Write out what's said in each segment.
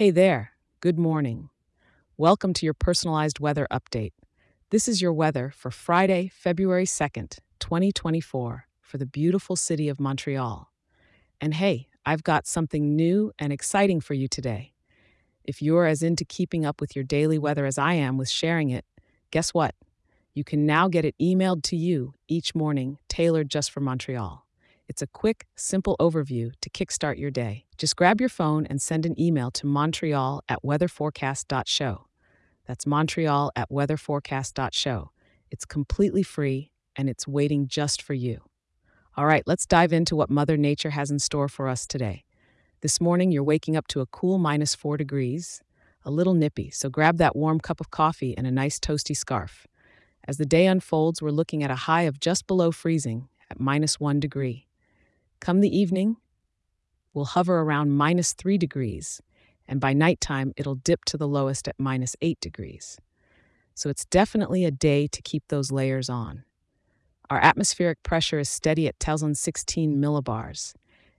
Hey there, good morning. Welcome to your personalized weather update. This is your weather for Friday, February 2nd, 2024, for the beautiful city of Montreal. And hey, I've got something new and exciting for you today. If you're as into keeping up with your daily weather as I am with sharing it, guess what? You can now get it emailed to you each morning, tailored just for Montreal. It's a quick, simple overview to kickstart your day. Just grab your phone and send an email to Montreal at weatherforecast.show. That's Montreal at weatherforecast.show. It's completely free and it's waiting just for you. All right, let's dive into what Mother Nature has in store for us today. This morning, you're waking up to a cool minus four degrees, a little nippy, so grab that warm cup of coffee and a nice toasty scarf. As the day unfolds, we're looking at a high of just below freezing at minus one degree. Come the evening, we'll hover around minus three degrees, and by nighttime, it'll dip to the lowest at minus eight degrees. So it's definitely a day to keep those layers on. Our atmospheric pressure is steady at 1016 millibars,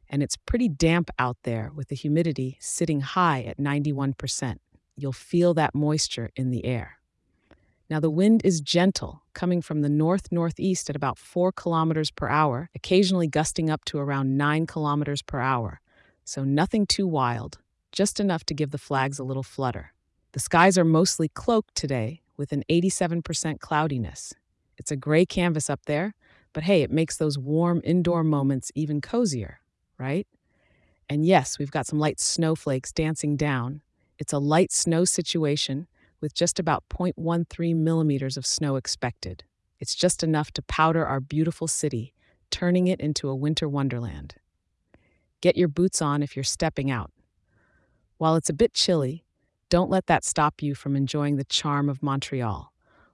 and it's pretty damp out there with the humidity sitting high at 91%. You'll feel that moisture in the air. Now, the wind is gentle, coming from the north northeast at about 4 kilometers per hour, occasionally gusting up to around 9 kilometers per hour. So, nothing too wild, just enough to give the flags a little flutter. The skies are mostly cloaked today with an 87% cloudiness. It's a gray canvas up there, but hey, it makes those warm indoor moments even cozier, right? And yes, we've got some light snowflakes dancing down. It's a light snow situation with just about 0.13 millimeters of snow expected. It's just enough to powder our beautiful city, turning it into a winter wonderland. Get your boots on if you're stepping out. While it's a bit chilly, don't let that stop you from enjoying the charm of Montreal.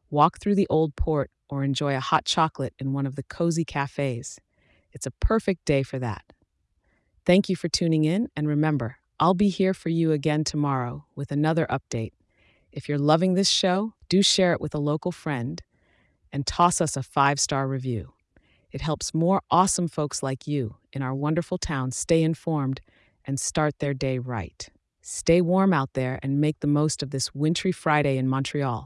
Walk through the old port or enjoy a hot chocolate in one of the cozy cafes. It's a perfect day for that. Thank you for tuning in, and remember, I'll be here for you again tomorrow with another update. If you're loving this show, do share it with a local friend and toss us a five star review. It helps more awesome folks like you in our wonderful town stay informed and start their day right. Stay warm out there and make the most of this wintry Friday in Montreal.